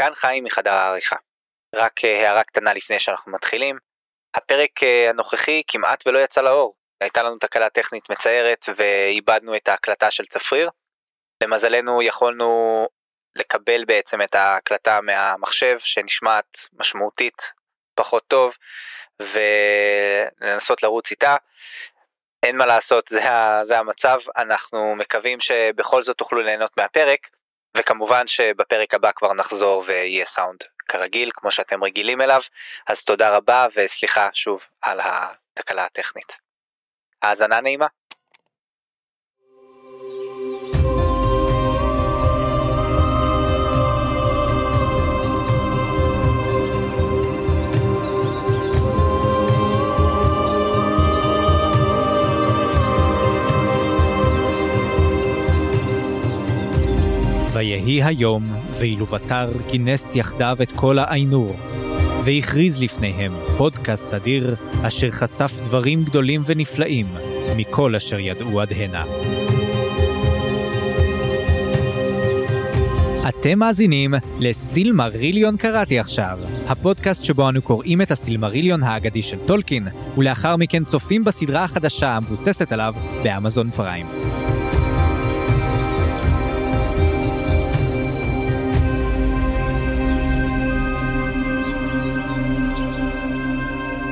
כאן חיים מחדר העריכה. רק אה, הערה קטנה לפני שאנחנו מתחילים. הפרק אה, הנוכחי כמעט ולא יצא לאור. הייתה לנו תקלה טכנית מצערת ואיבדנו את ההקלטה של צפריר. למזלנו יכולנו לקבל בעצם את ההקלטה מהמחשב שנשמעת משמעותית פחות טוב ולנסות לרוץ איתה. אין מה לעשות זה, זה המצב אנחנו מקווים שבכל זאת תוכלו ליהנות מהפרק וכמובן שבפרק הבא כבר נחזור ויהיה סאונד כרגיל כמו שאתם רגילים אליו אז תודה רבה וסליחה שוב על התקלה הטכנית. האזנה נעימה. ויהי היום, ואילו בתר כינס יחדיו את כל האיינור, והכריז לפניהם פודקאסט אדיר, אשר חשף דברים גדולים ונפלאים מכל אשר ידעו עד הנה. אתם מאזינים לסילמריליון קראתי עכשיו, הפודקאסט שבו אנו קוראים את הסילמריליון האגדי של טולקין, ולאחר מכן צופים בסדרה החדשה המבוססת עליו באמזון פריים.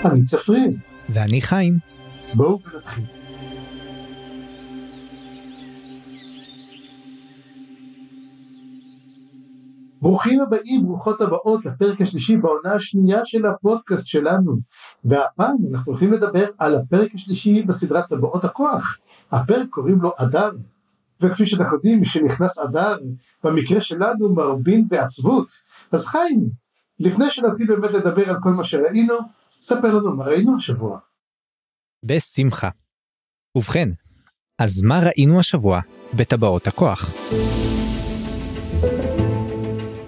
אני צפריר. ואני חיים. בואו ונתחיל. ברוכים הבאים, ברוכות הבאות לפרק השלישי בעונה השנייה של הפודקאסט שלנו. והפעם אנחנו הולכים לדבר על הפרק השלישי בסדרת טבעות הכוח. הפרק קוראים לו אדר. וכפי שאנחנו יודעים, משנכנס אדר, במקרה שלנו מרבין בעצבות. אז חיים, לפני שנתחיל באמת לדבר על כל מה שראינו, ספר לנו מה ראינו השבוע. בשמחה. ובכן, אז מה ראינו השבוע בטבעות הכוח?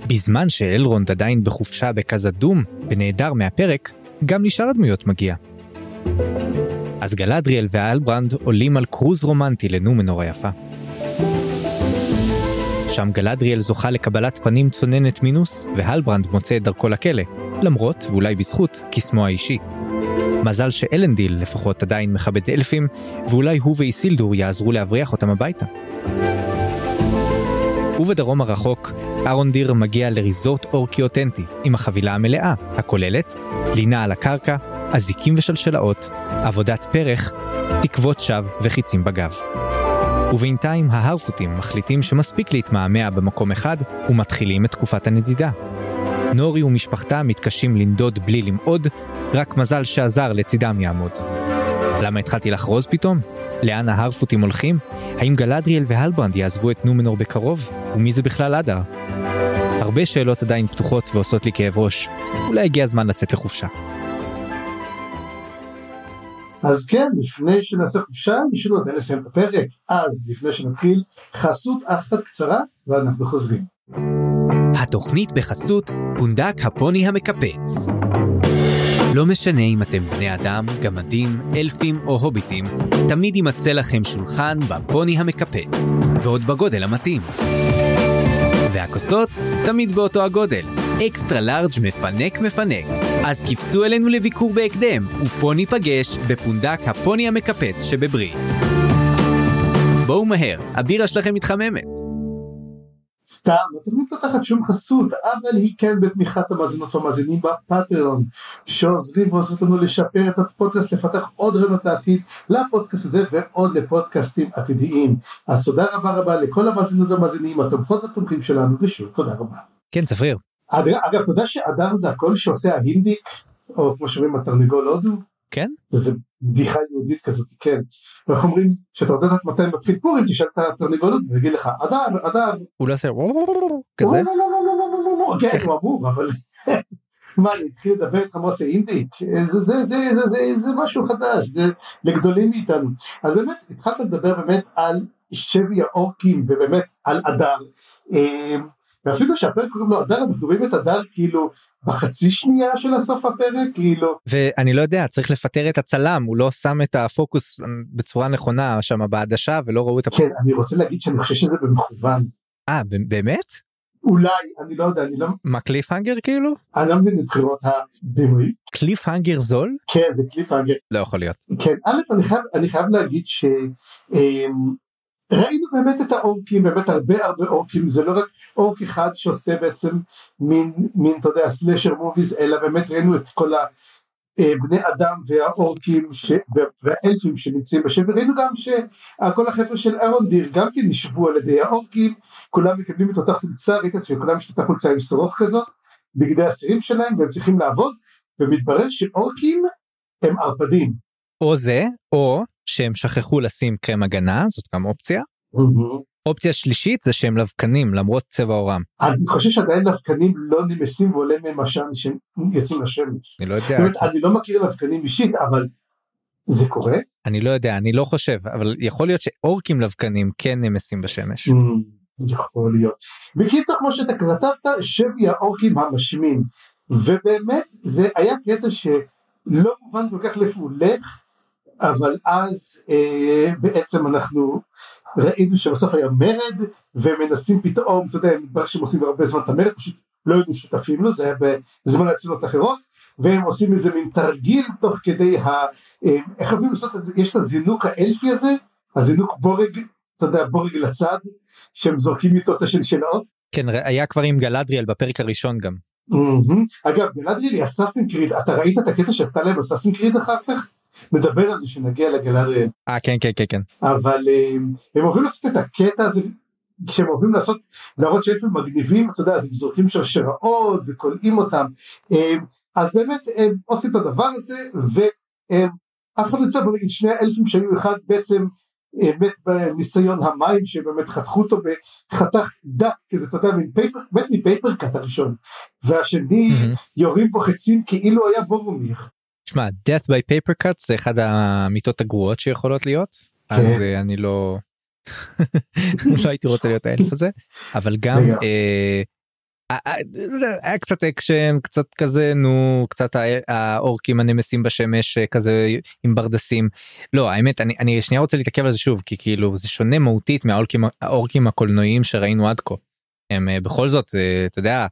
בזמן שאלרונד עדיין בחופשה בקזדום ונעדר מהפרק, גם לשאר הדמויות מגיע. אז גלדריאל והלברנד עולים על קרוז רומנטי לנומנור היפה. שם גלדריאל זוכה לקבלת פנים צוננת מינוס, והלברנד מוצא את דרכו לכלא, למרות, ואולי בזכות, קסמו האישי. מזל שאלנדיל לפחות עדיין מכבד אלפים, ואולי הוא ואיסילדור יעזרו להבריח אותם הביתה. ובדרום הרחוק, ארונדיר מגיע לריזורט אורקי אותנטי, עם החבילה המלאה, הכוללת לינה על הקרקע, אזיקים ושלשלאות, עבודת פרח, תקוות שווא וחיצים בגב. ובינתיים ההרפוטים מחליטים שמספיק להתמהמה במקום אחד ומתחילים את תקופת הנדידה. נורי ומשפחתה מתקשים לנדוד בלי למעוד, רק מזל שעזר לצידם יעמוד. למה התחלתי לחרוז פתאום? לאן ההרפוטים הולכים? האם גלדריאל והלברנד יעזבו את נומנור בקרוב? ומי זה בכלל אדר? הרבה שאלות עדיין פתוחות ועושות לי כאב ראש. אולי הגיע הזמן לצאת לחופשה. אז כן, לפני שנעשה חופשה, מישהו נותן לסיים את הפרק. אז לפני שנתחיל, חסות אחת קצרה, ואנחנו חוזרים. התוכנית בחסות פונדק הפוני המקפץ. לא משנה אם אתם בני אדם, גמדים, אלפים או הוביטים, תמיד יימצא לכם שולחן בפוני המקפץ, ועוד בגודל המתאים. והכוסות תמיד באותו הגודל, אקסטרה לארג' מפנק מפנק. אז קפצו אלינו לביקור בהקדם, ופה ניפגש בפונדק הפוני המקפץ שבבריא. בואו מהר, הבירה שלכם מתחממת. סתם, התוכנית לא תחת שום חסות, אבל היא כן בתמיכת המאזינות והמאזינים בפטריון, שעוזרים ועוזרות לנו לשפר את הפודקאסט, לפתח עוד רעיונות לעתיד לפודקאסט הזה ועוד לפודקאסטים עתידיים. אז תודה רבה רבה לכל המאזינות והמאזינים, התומכות והתומכים שלנו, ושוב תודה רבה. כן, צפריר. אגב, אתה יודע שאדר זה הכל שעושה ההינדיק, או כמו שאומרים התרנגול הודו? כן? זה בדיחה יהודית כזאת, כן. ואנחנו אומרים, שאתה רוצה לדעת מתי מתחיל פורים, תשאל את התרנגולות ויגיד לך, אדר, אדר. הוא לא עושה כזה? כן, הוא אמור, אבל... מה, אני אתחיל לדבר איתך מה עושה אינדיק? זה, זה, זה, זה, זה, זה משהו חדש, זה לגדולים מאיתנו. אז באמת, התחלת לדבר באמת על שבי האורקים ובאמת על אדר. ואפילו שהפרק קוראים לו אדר, אנחנו רואים את אדר כאילו בחצי שנייה של הסוף הפרק כאילו ואני לא יודע צריך לפטר את הצלם הוא לא שם את הפוקוס בצורה נכונה שם בעדשה ולא ראו את הפוקוס. כן אני רוצה להגיד שאני חושב שזה במכוון. אה באמת? אולי, אני לא יודע, אני לא, מה קליפהנגר כאילו? אני לא מבין את בחירות הבימוי. קליפהנגר זול? כן, זה קליפהנגר. לא יכול להיות. כן, א', אני חייב, אני חייב להגיד ש... ראינו באמת את האורקים, באמת הרבה הרבה אורקים, זה לא רק אורק אחד שעושה בעצם מין, מין אתה יודע, סלשר מוביז, אלא באמת ראינו את כל הבני אדם והאורקים ש... והאלפים שנמצאים בשם, וראינו גם שכל החבר'ה של אהרון דיר גם כן נשבו על ידי האורקים, כולם מקבלים את אותה חולצה, ראית שכולם יש את אותה חולצה עם שרוך כזאת, בגדי הסירים שלהם, והם צריכים לעבוד, ומתברר שאורקים הם ערפדים. או זה, או שהם שכחו לשים קרם הגנה, זאת גם אופציה. אופציה שלישית זה שהם לבקנים למרות צבע עורם. אני חושב שעדיין לבקנים לא נמסים ועולה מהם עשן שהם יוצאים לשמש. אני לא יודע. אומרת, אני לא מכיר לבקנים אישית, אבל זה קורה? אני לא יודע, אני לא חושב, אבל יכול להיות שאורקים לבקנים כן נמסים בשמש. יכול להיות. בקיצור, כמו שאתה כתבת, שבי האורקים המשמים. ובאמת, זה היה קטע שלא מובן כל כך לאיפה הוא הולך, אבל אז אה, בעצם אנחנו ראינו שבסוף היה מרד ומנסים פתאום, אתה יודע, מתברר שהם עושים הרבה זמן את המרד, פשוט לא היינו שותפים לו, זה היה בזמן האצילות אחרות, והם עושים איזה מין תרגיל תוך כדי ה... אה, איך אוהבים לעשות, יש את הזינוק האלפי הזה, הזינוק בורג, אתה יודע, בורג לצד, שהם זורקים איתו את השלשלאות. כן, היה כבר עם גלדריאל בפרק הראשון גם. אגב, גלדריאל היא אסאסין קריד, אתה ראית את הקטע שעשתה להם אסאסין קריד אחר כך? נדבר על זה שנגיע לגלדריאל. אה כן כן כן כן. אבל הם אוהבים לעשות את הקטע הזה כשהם אוהבים לעשות להראות שאלפים מגניבים אתה יודע אז הם זורקים שרשראות וכולאים אותם אז באמת הם עושים את הדבר הזה ואף אחד לא בוא נגיד שני האלפים שהיו אחד בעצם מת בניסיון המים שבאמת חתכו אותו בחתך דק כזה אתה יודע מת מ paper cut הראשון והשני יורים פה חצים כאילו היה בורומיר. שמע death by paper cut זה אחד המיתות הגרועות שיכולות להיות אז אה, אני לא לא הייתי רוצה להיות האלף הזה אבל גם אה, היה קצת אקשן קצת כזה נו קצת האורקים הנמסים בשמש כזה עם ברדסים. לא האמת אני אני שנייה רוצה להתעכב על זה שוב כי כאילו זה שונה מהותית מהאורקים האורקים הקולנועיים שראינו עד כה. הם בכל זאת אתה יודע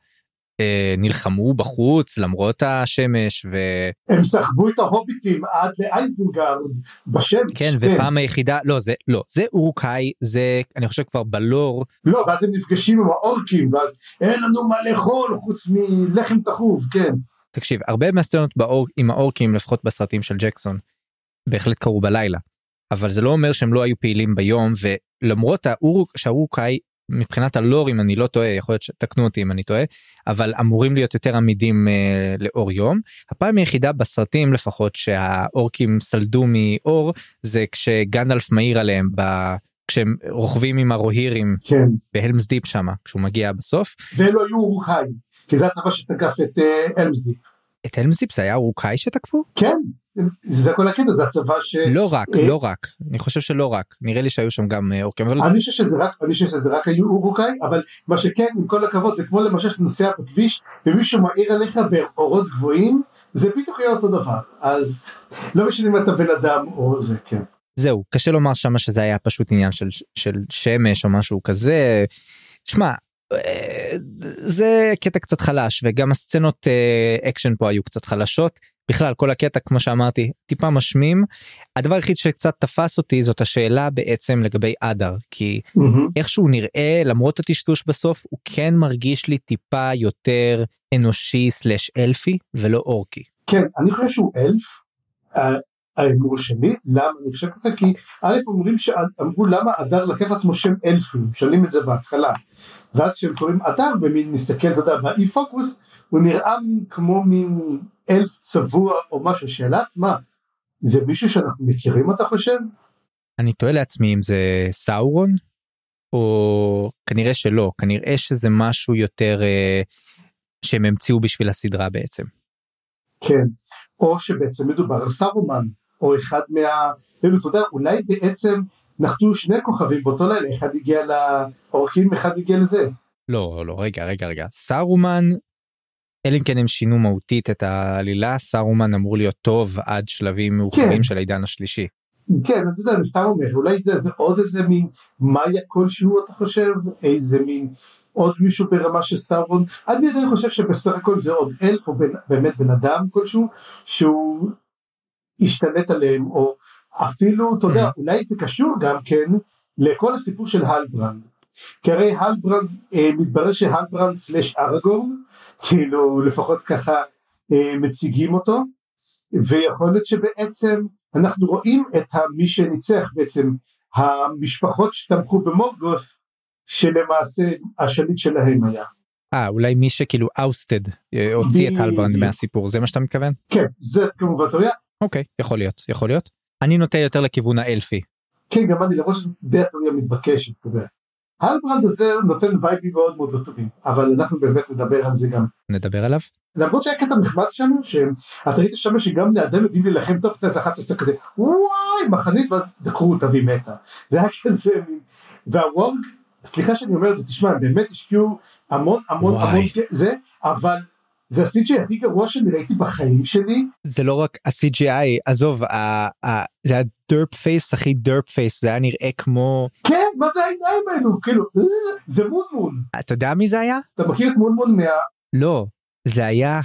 נלחמו בחוץ למרות השמש והם סחבו את ההוביטים עד לאייזנגרד בשמש כן ופעם היחידה לא זה לא זה אורקאי זה אני חושב כבר בלור. לא ואז הם נפגשים עם האורקים ואז אין לנו מה לאכול חוץ מלחם תחוב כן. תקשיב הרבה מהסצנות באור עם האורקים לפחות בסרטים של ג'קסון בהחלט קרו בלילה. אבל זה לא אומר שהם לא היו פעילים ביום ולמרות שהאורקאי מבחינת הלור אם אני לא טועה יכול להיות שתקנו אותי אם אני טועה אבל אמורים להיות יותר עמידים אה, לאור יום הפעם היחידה בסרטים לפחות שהאורקים סלדו מאור זה כשגנדלף מאיר עליהם ב... כשהם רוכבים עם הרוהירים כן. בהלמס דיפ שמה כשהוא מגיע בסוף. ואלו היו אורוקאים כי זה הצבא שתקף את אה, הלמס דיפ. את הלמס דיפ זה היה אורוקאי שתקפו? כן זה כל הקטע זה הצבא ש... לא רק אה... לא רק אני חושב שלא רק נראה לי שהיו שם גם אורקים אבל אני חושב שזה רק אני חושב שזה רק היו אורוקאי אבל מה שכן עם כל הכבוד זה כמו למשל שאתה נוסע בכביש ומישהו מעיר עליך באורות גבוהים זה בדיוק היה אותו דבר אז לא משנה אם אתה בן אדם או זה כן. זהו קשה לומר שמה שזה היה פשוט עניין של של שמש או משהו כזה. שמע זה קטע קצת חלש וגם הסצנות אקשן פה היו קצת חלשות בכלל כל הקטע כמו שאמרתי טיפה משמים הדבר היחיד שקצת תפס אותי זאת השאלה בעצם לגבי אדר כי ממ-הממ. איך שהוא נראה למרות הטשטוש בסוף הוא כן מרגיש לי טיפה יותר אנושי slash אלפי ולא אורקי. כן אני חושב שהוא אלף. ההימור שלי למה אני חושב ככה כי א' אומרים שאמרו למה אדר לקח לעצמו שם אלפים שואלים את זה בהתחלה ואז כשהם קוראים אדר במין מסתכל אתה יודע באי פוקוס הוא נראה מין כמו מין אלף צבוע או משהו שאלה עצמה זה מישהו שאנחנו מכירים אתה חושב? אני תוהה לעצמי אם זה סאורון או כנראה שלא כנראה שזה משהו יותר אה, שהם המציאו בשביל הסדרה בעצם. כן או שבעצם מדובר על סארומן או אחד מה... אתה יודע אולי בעצם נחתו שני כוכבים באותו לילה אחד הגיע לאורקים אחד הגיע לזה. לא לא רגע רגע רגע סארומן אלא אם כן הם שינו מהותית את העלילה סארומן אמור להיות טוב עד שלבים מאוחרים כן. של העידן השלישי. כן אתה יודע אני סתם אומר אולי זה, זה עוד איזה מין מאיה כלשהו אתה חושב איזה מין עוד מישהו ברמה של סאורון, אני עדיין חושב שבסך הכל זה עוד אלף או בין, באמת בן אדם כלשהו שהוא השתלט עליהם או אפילו אתה יודע Mm-hmm. אולי זה קשור גם כן לכל הסיפור של הלברנד. כי הרי הלברנד אה, מתברר שהלברנד סלאש ארגורן כאילו לפחות ככה אה, מציגים אותו ויכול להיות שבעצם אנחנו רואים את מי שניצח בעצם המשפחות שתמכו במורגות שלמעשה השליט שלהם היה. אה אולי מי שכאילו אאוסטד אה, הוציא את הלברנד. מהסיפור זה מה שאתה מתכוון? כן זה כמובן תיאוריה אוקיי יכול להיות יכול להיות. אני נוטה יותר לכיוון האלפי. כן גם אני למרות שזו די התיאוריה מתבקשת אתה יודע. הלברנד הזה נותן וייבים מאוד מאוד לא טובים אבל אנחנו באמת נדבר על זה גם. נדבר עליו. למרות שהיה קטע נחמד שם שאתה ראית שם שגם בני אדם יודעים להילחם טוב אתה אחת עושה כזה וואי מחנית ואז דקרו אותה והיא מתה זה היה כזה מין והוורג סליחה שאני אומר את זה תשמע הם באמת השקיעו המון המון וואי. המון זה אבל זה ה-CGI הכי גרוע שאני ראיתי בחיים שלי. זה לא רק ה-CGI עזוב זה ה derp face הכי derp face זה היה נראה כמו כן מה זה העיניים האלו? כאילו אה, זה Moon Moon. אתה יודע מי זה היה? אתה מכיר את Moon Moon מה... לא זה היה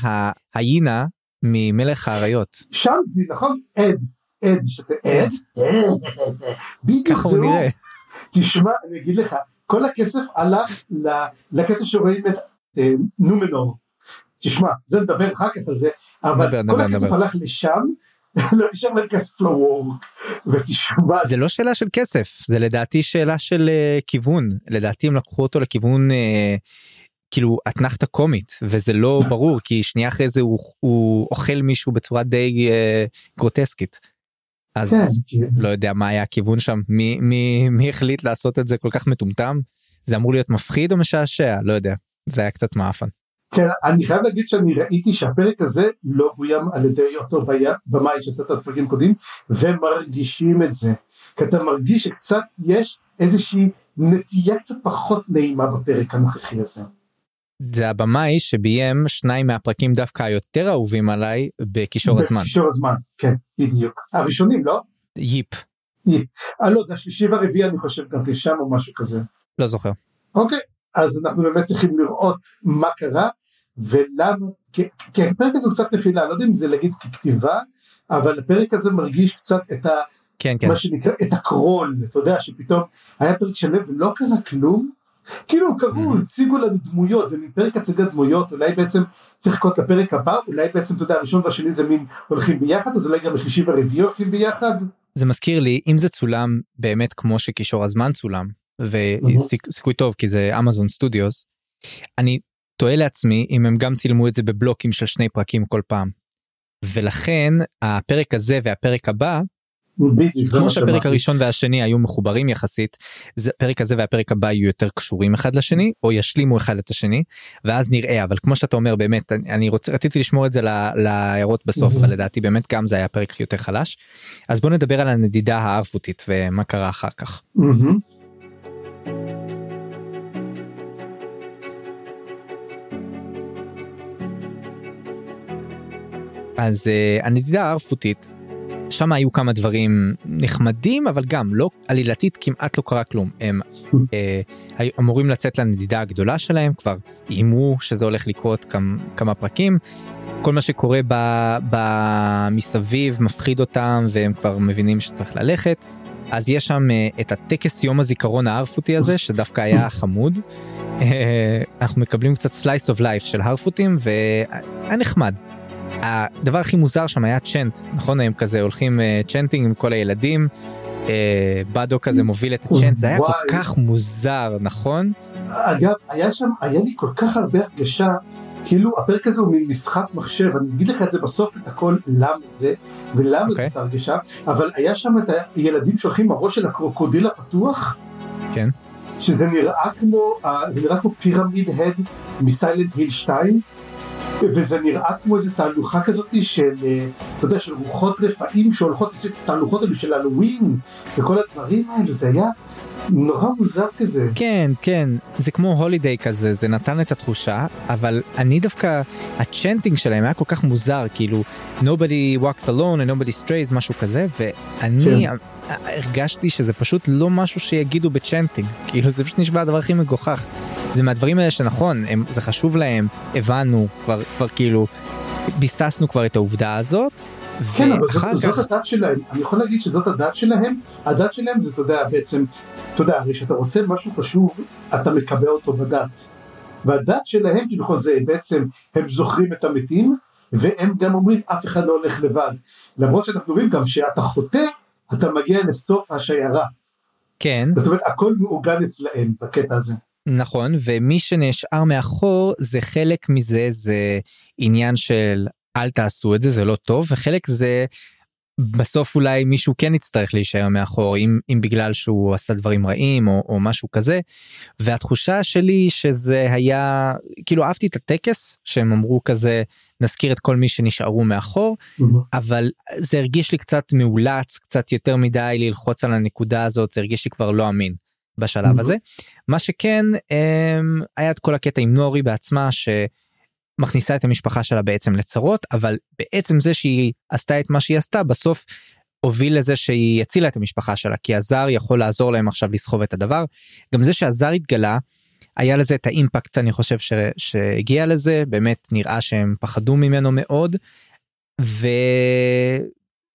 ההיינה ממלך האריות. שאנזי נכון? עד עד שזה עד בדיוק זה הוא. תשמע אני אגיד לך כל הכסף הלך לקטע שרואים את אה, נומנור תשמע זה נדבר אחר כך על זה אבל נדבר, כל נדבר, הכסף נדבר. הלך לשם לא נשאר להם כסף לוורק ותשמע זה לא שאלה של כסף זה לדעתי שאלה של uh, כיוון לדעתי הם לקחו אותו לכיוון uh, כאילו אתנחתה קומית וזה לא ברור כי שנייה אחרי זה הוא, הוא אוכל מישהו בצורה די uh, גרוטסקית. אז כן, כן. לא יודע מה היה הכיוון שם מי מי מי החליט לעשות את זה כל כך מטומטם זה אמור להיות מפחיד או משעשע לא יודע זה היה קצת מעפן. כן, אני חייב להגיד שאני ראיתי שהפרק הזה לא בוים על ידי אותו במאי שעשה את הפרקים קודמים ומרגישים את זה. כי אתה מרגיש שקצת יש איזושהי נטייה קצת פחות נעימה בפרק הנוכחי הזה. זה הבמאי שביים שניים מהפרקים דווקא היותר אהובים עליי בקישור הזמן בקישור הזמן, כן, בדיוק. הראשונים, לא? ייפ אה לא, זה השלישי והרביעי אני חושב גם שם או משהו כזה. לא זוכר. אוקיי, אז אנחנו באמת צריכים לראות מה קרה ולמה, כי, כי הפרק הזה הוא קצת נפילה, לא יודע אם זה להגיד ככתיבה, אבל הפרק הזה מרגיש קצת את ה... כן כן מה שנקרא את הקרול, אתה יודע שפתאום היה פרק שלם ולא קרה כלום, כאילו קראו. הציגו לנו דמויות, זה מין פרק הצגת דמויות, אולי בעצם צריך לחכות לפרק הבא, אולי בעצם אתה יודע הראשון והשני זה מין הולכים ביחד, אז אולי גם השלישי והרביעי הולכים ביחד. זה מזכיר לי אם זה צולם באמת כמו שקישור הזמן צולם וסיכוי טוב כי זה אמזון סטודיוס אני תוהה לעצמי אם הם גם צילמו את זה בבלוקים של שני פרקים כל פעם. ולכן הפרק הזה והפרק הבא כמו שהפרק. הראשון והשני היו מחוברים יחסית זה הפרק הזה והפרק הבא יהיו יותר קשורים אחד לשני או ישלימו אחד את השני ואז נראה אבל כמו שאתה אומר באמת אני, רוצה רציתי לשמור את זה להערות בסוף. אבל לדעתי באמת גם זה היה פרק יותר חלש אז בוא נדבר על הנדידה הערפותית ומה קרה אחר כך. אז uh, הנדידה הערפותית שם היו כמה דברים נחמדים אבל גם לא עלילתית כמעט לא קרה כלום הם uh, היו אמורים לצאת לנדידה הגדולה שלהם כבר איימו שזה הולך לקרות כמה, כמה פרקים. כל מה שקורה ב, ב, מסביב מפחיד אותם והם כבר מבינים שצריך ללכת. אז יש שם uh, את הטקס יום הזיכרון הערפותי הזה שדווקא היה חמוד. Uh, אנחנו מקבלים קצת slice of life של הרפוטים והיה נחמד. הדבר הכי מוזר שם היה chant נכון הם כזה הולכים אה, chanting עם כל הילדים. אה, בדו כזה מוביל את ה chant זה היה כל. כך מוזר נכון אגב, היה שם, היה לי כל כך הרבה הרגשה, כאילו הפרק הזה הוא מין משחק מחשב, אני אגיד לך את זה בסוף את הכל למה זה, ולמה אוקיי. זאת הרגשה, אבל היה שם את הילדים שהולכים הראש של הקרוקודיל הפתוח, כן. שזה נראה כמו, אה, זה נראה כמו פירמיד הד מסיילנט היל 2, וזה נראה כמו איזה תהלוכה כזאת של, אה, אתה יודע, של רוחות רפאים שהולכות, יש את התהלוכות האלו של הלואוין, וכל הדברים האלו, זה היה נורא מוזר כזה. כן כן זה כמו הולידיי כזה זה נתן את התחושה אבל אני דווקא הצ'נטינג שלהם היה כל כך מוזר כאילו nobody walks alone and nobody strays משהו כזה ואני כן. הרגשתי שזה פשוט לא משהו שיגידו בצ'נטינג כאילו זה פשוט נשמע הדבר הכי מגוחך זה מהדברים האלה שנכון, הם, זה חשוב להם, הבנו, כבר, כבר כאילו, ביססנו כבר את העובדה הזאת. כן, אבל זאת, כך... זאת הדת שלהם, אני יכול להגיד שזאת הדת שלהם, הדת שלהם זה, אתה יודע, בעצם, אתה יודע, הרי כשאתה רוצה משהו חשוב, אתה מקבע אותו בדת. והדת שלהם כביכול זה בעצם, הם זוכרים את המתים, והם גם אומרים אף אחד לא הולך לבד. למרות שאנחנו רואים גם שאתה חוטא, אתה מגיע לסוף השיירה. כן. זאת אומרת, הכל מעוגן אצלהם בקטע הזה. נכון, ומי שנשאר מאחור זה חלק מזה זה עניין של אל תעשו את זה, זה לא טוב, וחלק זה בסוף אולי מישהו כן יצטרך להישאר מאחור אם, אם בגלל שהוא עשה דברים רעים או, או משהו כזה. והתחושה שלי שזה היה כאילו אהבתי את הטקס שהם אמרו כזה נזכיר את כל מי שנשארו מאחור mm-hmm. אבל זה הרגיש לי קצת מאולץ קצת יותר מדי ללחוץ על הנקודה הזאת זה הרגיש לי כבר לא אמין בשלב mm-hmm. הזה. מה שכן אמ, היה את כל הקטע עם נורי בעצמה ש... מכניסה את המשפחה שלה בעצם לצרות אבל בעצם זה שהיא עשתה את מה שהיא עשתה בסוף הוביל לזה שהיא הצילה את המשפחה שלה כי הזר יכול לעזור להם עכשיו לסחוב את הדבר. גם זה שהזר התגלה היה לזה את האימפקט אני חושב ש... שהגיע לזה באמת נראה שהם פחדו ממנו מאוד.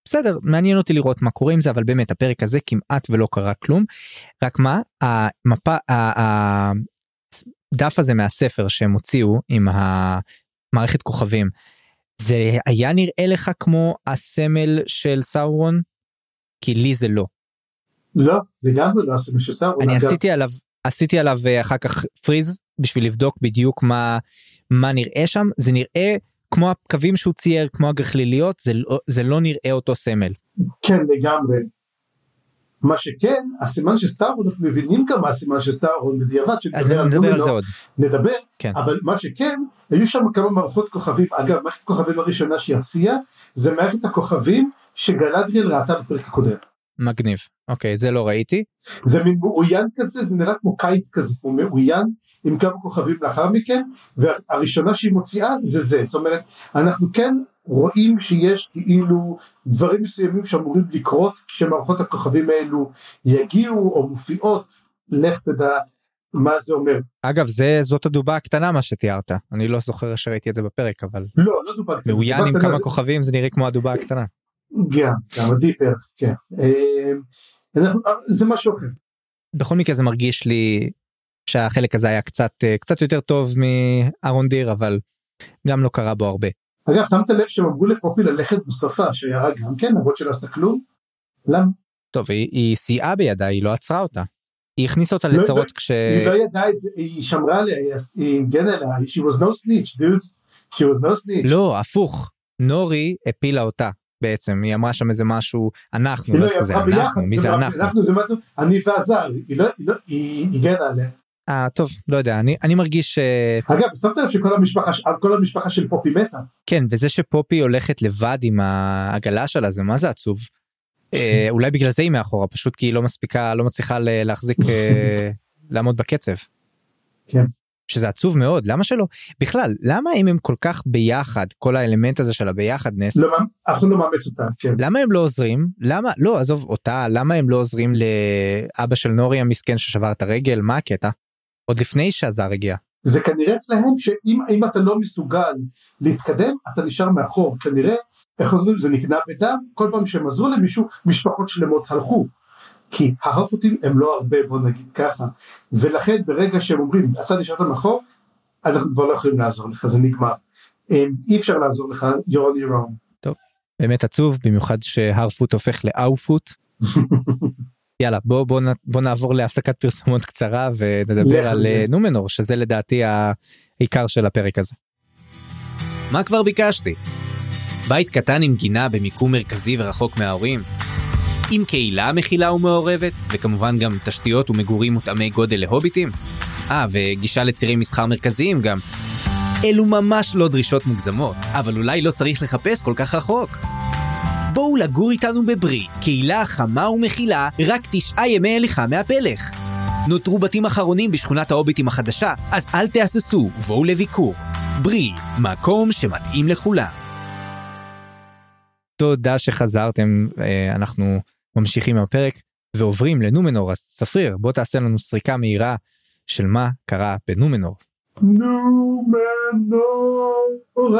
ובסדר מעניין אותי לראות מה קורה עם זה אבל באמת הפרק הזה כמעט ולא קרה כלום רק מה המפה הדף הזה מהספר שהם הוציאו עם המערכת כוכבים זה היה נראה לך כמו הסמל של סאורון? כי לי זה לא. לא, לגמרי לא הסמל של סאורון. אני אגב... עשיתי עליו עשיתי עליו אה, אחר כך פריז בשביל לבדוק בדיוק מה מה נראה שם זה נראה כמו הקווים שהוא צייר כמו הגחליליות זה לא זה לא נראה אותו סמל. כן לגמרי מה שכן, הסימן של סאורון, אנחנו מבינים גם מה הסימן של סאורון בדיעבד, שנדבר על, נדבר על זה עוד. נדבר, כן. אבל מה שכן, היו שם כמה מערכות כוכבים, אגב, מערכת כוכבים הראשונה שהיא הציעה, זה מערכת הכוכבים שגלדריאל ראתה בפרק הקודם. מגניב, אוקיי, זה לא ראיתי. זה מין מאוין כזה, זה נראה כמו קיץ כזה, הוא מאוין עם כמה כוכבים לאחר מכן, והראשונה שהיא מוציאה זה זה, זאת אומרת, אנחנו כן רואים שיש כאילו דברים מסוימים שאמורים לקרות כשמערכות הכוכבים האלו יגיעו או מופיעות, לך תדע מה זה אומר. אגב זה זאת הדובה הקטנה מה שתיארת אני לא זוכר שראיתי את זה בפרק אבל לא לא דובה קטנה. מאוין עם כמה זה... כוכבים זה נראה כמו הדובה הקטנה. גם גם הדיפר כן אה, זה משהו אחר. בכל מקרה זה מרגיש לי שהחלק הזה היה קצת אה, קצת יותר טוב מארון דיר אבל גם לא קרה בו הרבה. אגב שמת לב שהם אמרו לפופי ללכת בסופה שירה גם כן למרות שלא עשתה כלום? למה? טוב היא, היא סייעה בידה היא לא עצרה אותה. היא הכניסה אותה לא, לצרות לא, כש... היא לא ידעה את זה היא שמרה עליה היא הגנה עליה she was no snitch dude she was no snitch. לא הפוך נורי הפילה אותה בעצם היא אמרה שם איזה משהו אנחנו לא, לא כזה אנחנו מי זה אנחנו אנחנו זה אני ועזר היא לא היא הגנה עליה. אה טוב לא יודע אני אני מרגיש אגב שמת לב שכל המשפחה כל המשפחה של פופי מתה כן וזה שפופי הולכת לבד עם העגלה שלה זה מה זה עצוב. אה, אולי בגלל זה היא מאחורה פשוט כי היא לא מספיקה לא מצליחה להחזיק אה, לעמוד בקצב. כן. שזה עצוב מאוד למה שלא? בכלל למה אם הם כל כך ביחד כל האלמנט הזה של הביחדנס? לא, אף אחד לא מאמץ אותה כן. למה הם לא עוזרים? למה לא עזוב אותה למה הם לא עוזרים לאבא של נורי המסכן ששבר את הרגל? מה הקטע? עוד לפני שהזר הגיע. זה כנראה אצלהם שאם אתה לא מסוגל להתקדם אתה נשאר מאחור. כנראה איך אומרים זה נקנה בדם כל פעם שהם עזרו למישהו משפחות שלמות הלכו כי ההרפותים הם לא הרבה בוא נגיד ככה ולכן ברגע שהם אומרים אתה נשארת מאחור אז אנחנו כבר לא יכולים לעזור לך זה נגמר אי אפשר לעזור לך you're on your own. טוב באמת עצוב במיוחד שהרפוט הופך לאופוט יאללה בוא בוא בוא נעבור להפסקת פרסומות קצרה ונדבר על זה. נומנור שזה לדעתי העיקר של הפרק הזה. מה כבר ביקשתי? בית קטן עם גינה במיקום מרכזי ורחוק מההורים. עם קהילה מכילה ומעורבת, וכמובן גם תשתיות ומגורים מותאמי גודל להוביטים. אה, וגישה לצירי מסחר מרכזיים גם. אלו ממש לא דרישות מוגזמות, אבל אולי לא צריך לחפש כל כך רחוק. בואו לגור איתנו בברי, קהילה חמה ומכילה, רק תשעה ימי הליכה מהפלך. נותרו בתים אחרונים בשכונת ההוביטים החדשה, אז אל תהססו, בואו לביקור. ברי, מקום שמתאים לכולם. תודה שחזרתם, אה, אנחנו ממשיכים עם הפרק ועוברים לנומנור, אז צפריר, בוא תעשה לנו סריקה מהירה של מה קרה בנומנור. נומנור!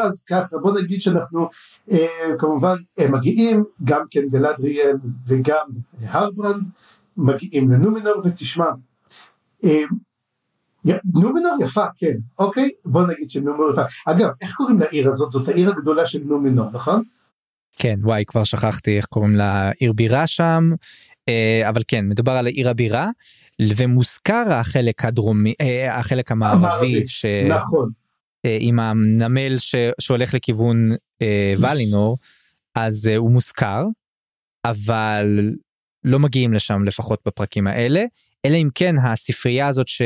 אז ככה בוא נגיד שאנחנו אה, כמובן אה, מגיעים גם כן גלדריאל וגם הרברנד מגיעים לנומנור ותשמע אה, נומנור יפה כן אוקיי? בוא נגיד שנומנור יפה. אגב איך קוראים לעיר הזאת? זאת העיר הגדולה של נומנור נכון? כן וואי כבר שכחתי איך קוראים לעיר בירה שם. אה, אבל כן מדובר על העיר הבירה ומוזכר החלק הדרומי אה, החלק המערבי ש... נכון. אה, עם הנמל ש... שהולך לכיוון ולינור. אז הוא מוזכר אבל לא מגיעים לשם לפחות בפרקים האלה. אלא אם כן הספרייה הזאת ש...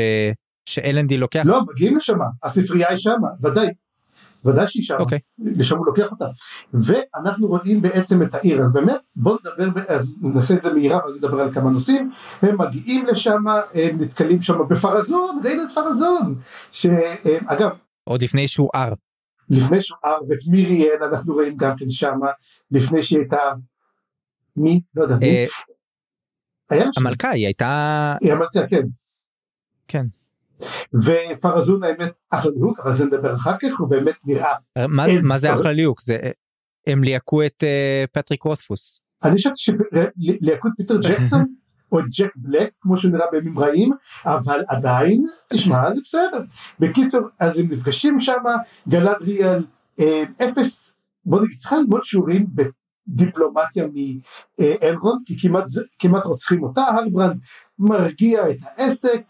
שאלנדי לוקח. לא מגיעים לשם. הספרייה היא שמה ודאי ודאי שהיא שם, okay. אוקיי. לשם הוא לוקח אותה. ואנחנו רואים בעצם את העיר, אז באמת בוא נדבר, אז נעשה את זה מהירה ואז נדבר על כמה נושאים. הם מגיעים לשם, הם נתקלים שם בפרזון, ראינו את פרזון, שאגב, עוד לפני שהוא ער. לפני שהוא ער, ואת מיריאל אנחנו רואים גם כן שם, לפני שהיא הייתה, מי? לא יודע, מי? אה, המלכה, היא הייתה... היא המלכה, כן. כן. ופרזון האמת אחלה ליהוק אבל זה נדבר אחר כך הוא באמת נראה מה, מה זה אחלה ליהוק זה הם ליהקו את אה, פטריק רותפוס. אני חשבתי שליהקו את פיטר ג'קסון או את ג'ק בלק כמו שהוא נראה בימים רעים אבל עדיין תשמע זה בסדר. בקיצור אז הם נפגשים שם גלדריאל אה, אפס בוא נגיד צריכה ללמוד שיעורים דיפלומטיה מאלרון כי כמעט, כמעט רוצחים אותה. הרברנד מרגיע את העסק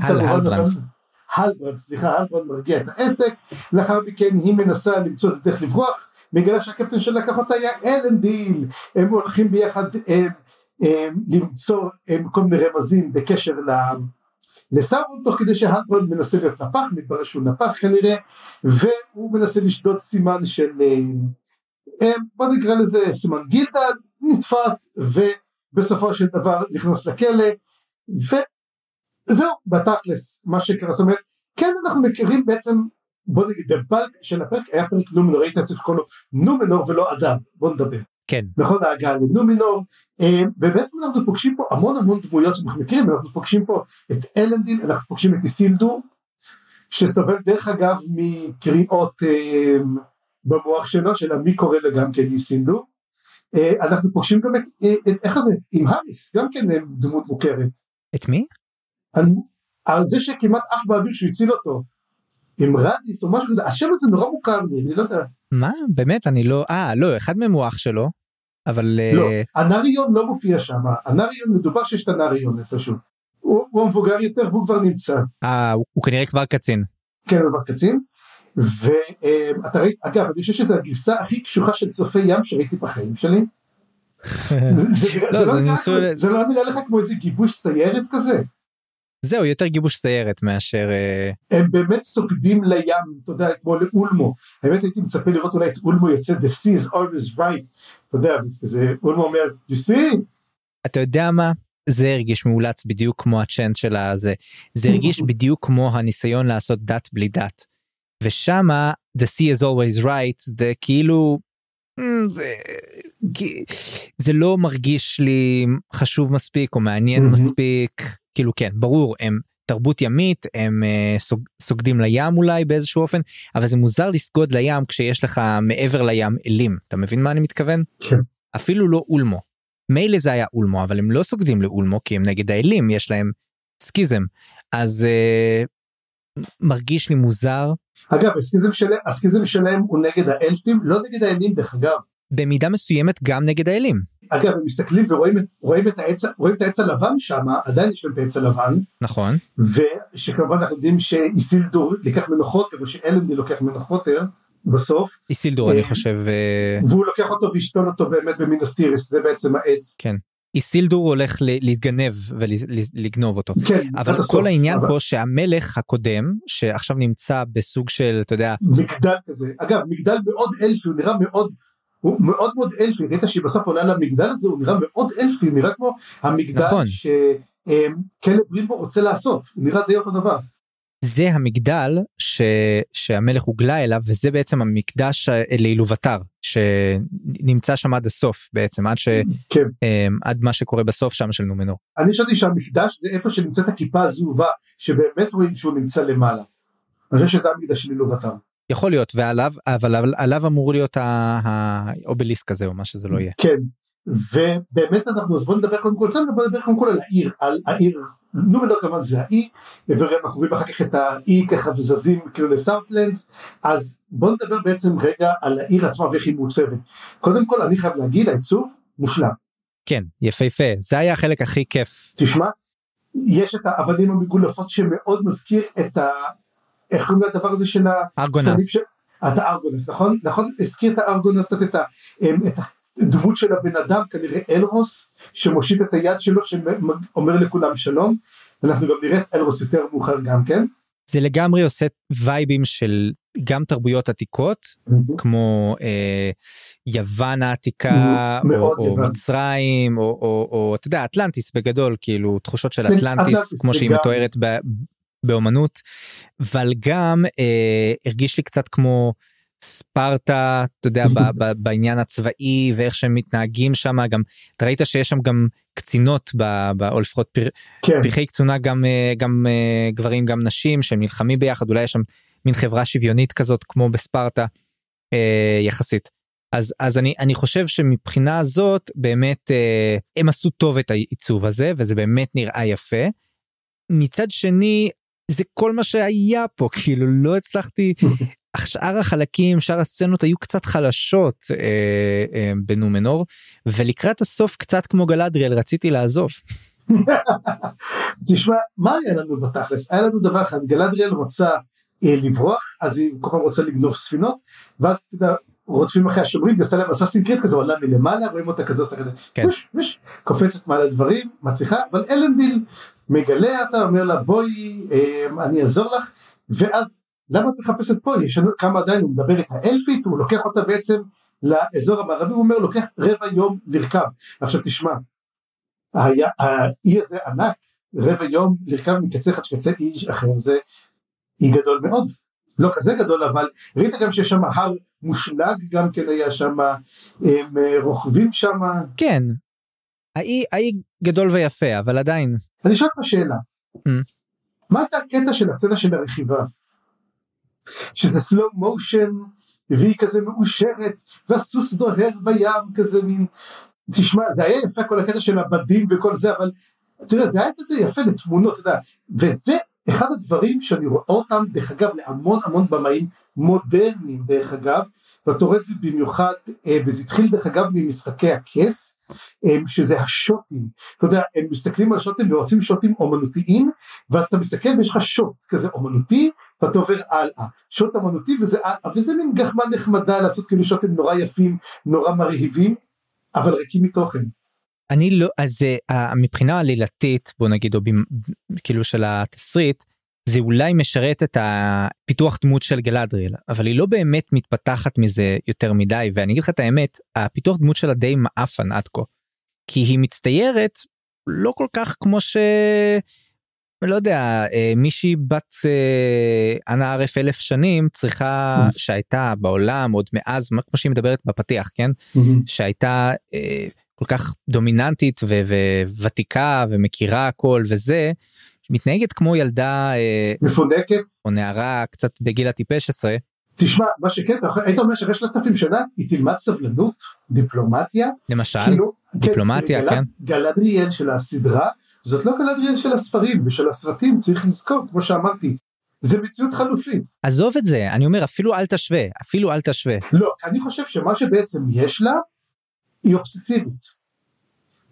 הלברנד. הלברנד סליחה הלברנד מרגיע את העסק. לאחר מכן היא מנסה למצוא את הדרך לברוח. מגלה שהקפטן שלקח אותה היה אלנדיל. הם הולכים ביחד הם, הם, למצוא הם, כל מיני רמזים בקשר ל... לסאורון תוך כדי שהלברנד מנסה להיות נפח מתברר שהוא נפח כנראה והוא מנסה לשדוד סימן של בוא נקרא לזה סימן גילדל, נתפס ובסופו של דבר נכנס לכלא וזהו בתכלס מה שקרה. זאת אומרת כן אנחנו מכירים בעצם בוא נגיד הבלק של הפרק היה פרק נומנור היית צריך לקרוא לו נומנור ולא אדם. בוא נדבר. כן. נכון ההגעה לנומינור אה, ובעצם אנחנו פוגשים פה המון המון דמויות שאנחנו מכירים אנחנו פוגשים פה את אלנדין אנחנו פוגשים את איסילדור שסובל דרך אגב מקריאות אה, במוח שלו, של מי קורא לה גם כן איסינדו. אה, אנחנו פוגשים גם את, אה, איך זה, עם האריס, גם כן דמות מוכרת. את מי? על, על זה שכמעט עף באוויר שהוא הציל אותו. עם רדיס או משהו כזה, השם הזה נורא מוכר לי, אני לא יודע. מה? באמת? אני לא, אה, לא, אחד מהם הוא אח שלו, אבל... לא, הנריון לא מופיע שם, הנריון מדובר שיש את הנריון איפשהו. הוא, הוא המבוגר יותר והוא כבר נמצא. אה, הוא, הוא כנראה כבר קצין. כן, הוא כבר קצין. ואתה ראית, אגב, אני חושב שזו הגרסה הכי קשוחה של צופי ים שראיתי בחיים שלי. זה לא נראה לך כמו איזה גיבוש סיירת כזה? זהו יותר גיבוש סיירת מאשר אה, הם באמת סוגדים לים אתה יודע כמו לאולמו האמת הייתי מצפה לראות אולי את אולמו יוצא the sea is always right אתה יודע כזה אולמו אומר you see אתה יודע מה זה הרגיש מאולץ בדיוק כמו הצ'אנט של הזה זה הרגיש בדיוק כמו הניסיון לעשות דת בלי דת. ושמה the sea is always right זה כאילו mm, זה, זה לא מרגיש לי חשוב מספיק או מעניין mm-hmm. מספיק כאילו כן ברור הם תרבות ימית הם uh, סוג, סוגדים לים אולי באיזשהו אופן אבל זה מוזר לסגוד לים כשיש לך מעבר לים אלים אתה מבין מה אני מתכוון כן. אפילו לא אולמו. מילא זה היה אולמו אבל הם לא סוגדים לאולמו כי הם נגד האלים יש להם סקיזם אז uh, מרגיש לי מוזר. אגב הסקיזם, של... הסקיזם שלהם הוא נגד האלפים לא נגד האלים דרך אגב. במידה מסוימת גם נגד האלים. אגב הם מסתכלים ורואים את, רואים את העץ רואים את העץ הלבן שם עדיין יש להם את העץ הלבן. נכון. ושכמובן אנחנו יודעים שאיסילדור לקח מנוחות או שאלנדי לוקח מנוחות בסוף. איסילדור אני אה, חושב. אה, והוא לוקח אותו וישתול אותו באמת במינסטירס זה בעצם העץ. כן. איסילדור הולך להתגנב ולגנוב אותו. כן, אבל כל הסוף, העניין אבל... פה שהמלך הקודם שעכשיו נמצא בסוג של אתה יודע מגדל כזה אגב מגדל מאוד אלפי הוא נראה מאוד הוא מאוד מאוד אלפי ראית שבסוף עולה למגדל הזה הוא נראה מאוד אלפי נראה כמו המגדל נכון. שכלב ברימבו רוצה לעשות הוא נראה די אותו דבר. זה המגדל ש... שהמלך הוגלה אליו וזה בעצם המקדש לעילובתר שנמצא שם עד הסוף בעצם עד ש... כן. אמ, עד מה שקורה בסוף שם של נומנור. אני חשבתי שהמקדש זה איפה שנמצאת הכיפה הזהובה שבאמת רואים שהוא נמצא למעלה. אני חושב שזה המקדש של עילובתר. יכול להיות ועליו אבל עליו, עליו אמור להיות האובליסק הזה או מה שזה לא יהיה. כן ובאמת אנחנו אז בוא נדבר קודם כל בוא נדבר קודם כל על העיר על העיר נומנור כמובן זה האי ואנחנו רואים אחר כך את האי ככה וזזים כאילו לסאוטלנדס אז בוא נדבר בעצם רגע על העיר עצמה ואיך היא מעוצבת קודם כל אני חייב להגיד העיצוב מושלם. כן יפהפה זה היה החלק הכי כיף. תשמע יש את האבנים המגולפות שמאוד מזכיר את ה... איך קוראים לדבר הזה של הארגונס. ש... את הארגונס נכון נכון הזכיר את הארגונס קצת את, ה... את הדמות של הבן אדם כנראה אלרוס שמושיט את היד שלו שאומר לכולם שלום אנחנו גם נראה את אלרוס יותר מאוחר גם כן. זה לגמרי עושה וייבים של גם תרבויות עתיקות Mm-hmm. כמו אה, יוון העתיקה או, מאוד או יוון. מצרים או, או, או אתה יודע אטלנטיס בגדול כאילו תחושות של כן, אטלנטיס אטלנטיס כמו שהיא לגמרי. מתוארת ב, באומנות אבל גם אה, הרגיש לי קצת כמו ספרטה אתה יודע ב, ב, בעניין הצבאי ואיך שהם מתנהגים שם גם אתה ראית שיש שם גם קצינות ב, ב, או לפחות פר, כן. פרחי קצונה גם אה, גם אה, גברים גם נשים שהם נלחמים ביחד אולי יש שם מין חברה שוויונית כזאת כמו בספרטה אה, יחסית. אז אז אני אני חושב שמבחינה הזאת באמת אה, הם עשו טוב את העיצוב הזה וזה באמת נראה יפה. מצד שני זה כל מה שהיה פה כאילו לא הצלחתי שאר החלקים שאר הסצנות היו קצת חלשות אה, אה, בנומנור ולקראת הסוף קצת כמו גלדריאל רציתי לעזוב. תשמע מה היה לנו בתכלס היה לנו דבר אחד גלדריאל רוצה אה, לברוח אז היא כל פעם רוצה לגנוב ספינות ואז אתה יודע רודפים אחרי השומרים ועשה להם אססין קריט כזה עולה מלמעלה רואים אותה כזה עושה כזה כן. וש, וש, קופצת מעל הדברים מצליחה אבל אלנדיל מגלה אותה אומר לה בואי אה, אני אעזור לך ואז למה את מחפשת פה יש לנו כמה עדיין הוא מדבר את האלפית הוא לוקח אותה בעצם לאזור המערבי הוא אומר לוקח רבע יום לרכב. עכשיו תשמע האי הזה ענק רבע יום לרכב מקצה אחד לקצה אי אחר זה אי גדול מאוד. לא כזה גדול אבל ראית גם שיש שם הר מושלג גם כן היה שם הם אה, רוכבים שם. כן. האי האי גדול ויפה אבל עדיין. אני אשאל אותך שאלה. Mm. מה הייתה הקטע של הצלע של הרכיבה שזה סלואו מושן והיא כזה מאושרת והסוס דוהר בים כזה מין. תשמע זה היה יפה כל הקטע של הבדים וכל זה אבל אתה יודע זה היה כזה יפה לתמונות אתה יודע. וזה אחד הדברים שאני רואה אותם דרך אגב להמון המון במאים מודרניים דרך אגב. ואתה רואה את זה במיוחד אה, וזה התחיל דרך אגב ממשחקי הכס אה, שזה השוטים. אתה יודע הם מסתכלים על שוטים ורוצים שוטים אומנותיים ואז אתה מסתכל ויש לך שוט כזה אומנותי ואתה עובר הלאה שוט אומנותי וזה וזה מין גחמה נחמדה לעשות כאילו שוטים נורא יפים נורא מרהיבים אבל ריקים מתוכן אני לא אז אה, מבחינה עלילתית בוא נגיד או כאילו של התסריט זה אולי משרת את הפיתוח דמות של גלדריאל אבל היא לא באמת מתפתחת מזה יותר מדי ואני אגיד לך את האמת הפיתוח דמות שלה די מעפן עד כה. כי היא מצטיירת לא כל כך כמו ש... לא יודע אה, מישהי בת אה, אנה ערף אלף שנים צריכה שהייתה בעולם עוד מאז כמו שהיא מדברת בפתיח כן? שהייתה אה, כל כך דומיננטית וותיקה ומכירה הכל וזה מתנהגת כמו ילדה אה, מפונקת. או נערה קצת בגיל הטיפש עשרה. תשמע מה שכן אתה היית אומר שאחרי שלושת אלפים שנה היא תלמד סבלנות דיפלומטיה למשל כאילו דיפלומטיה, גלד- כן. גלדריאל של הסדרה זאת לא גלדריאל של הספרים ושל הסרטים צריך לזכור כמו שאמרתי זה מציאות חלופית. עזוב את זה אני אומר אפילו אל תשווה אפילו אל תשווה. לא אני חושב שמה שבעצם יש לה היא אובססיבית.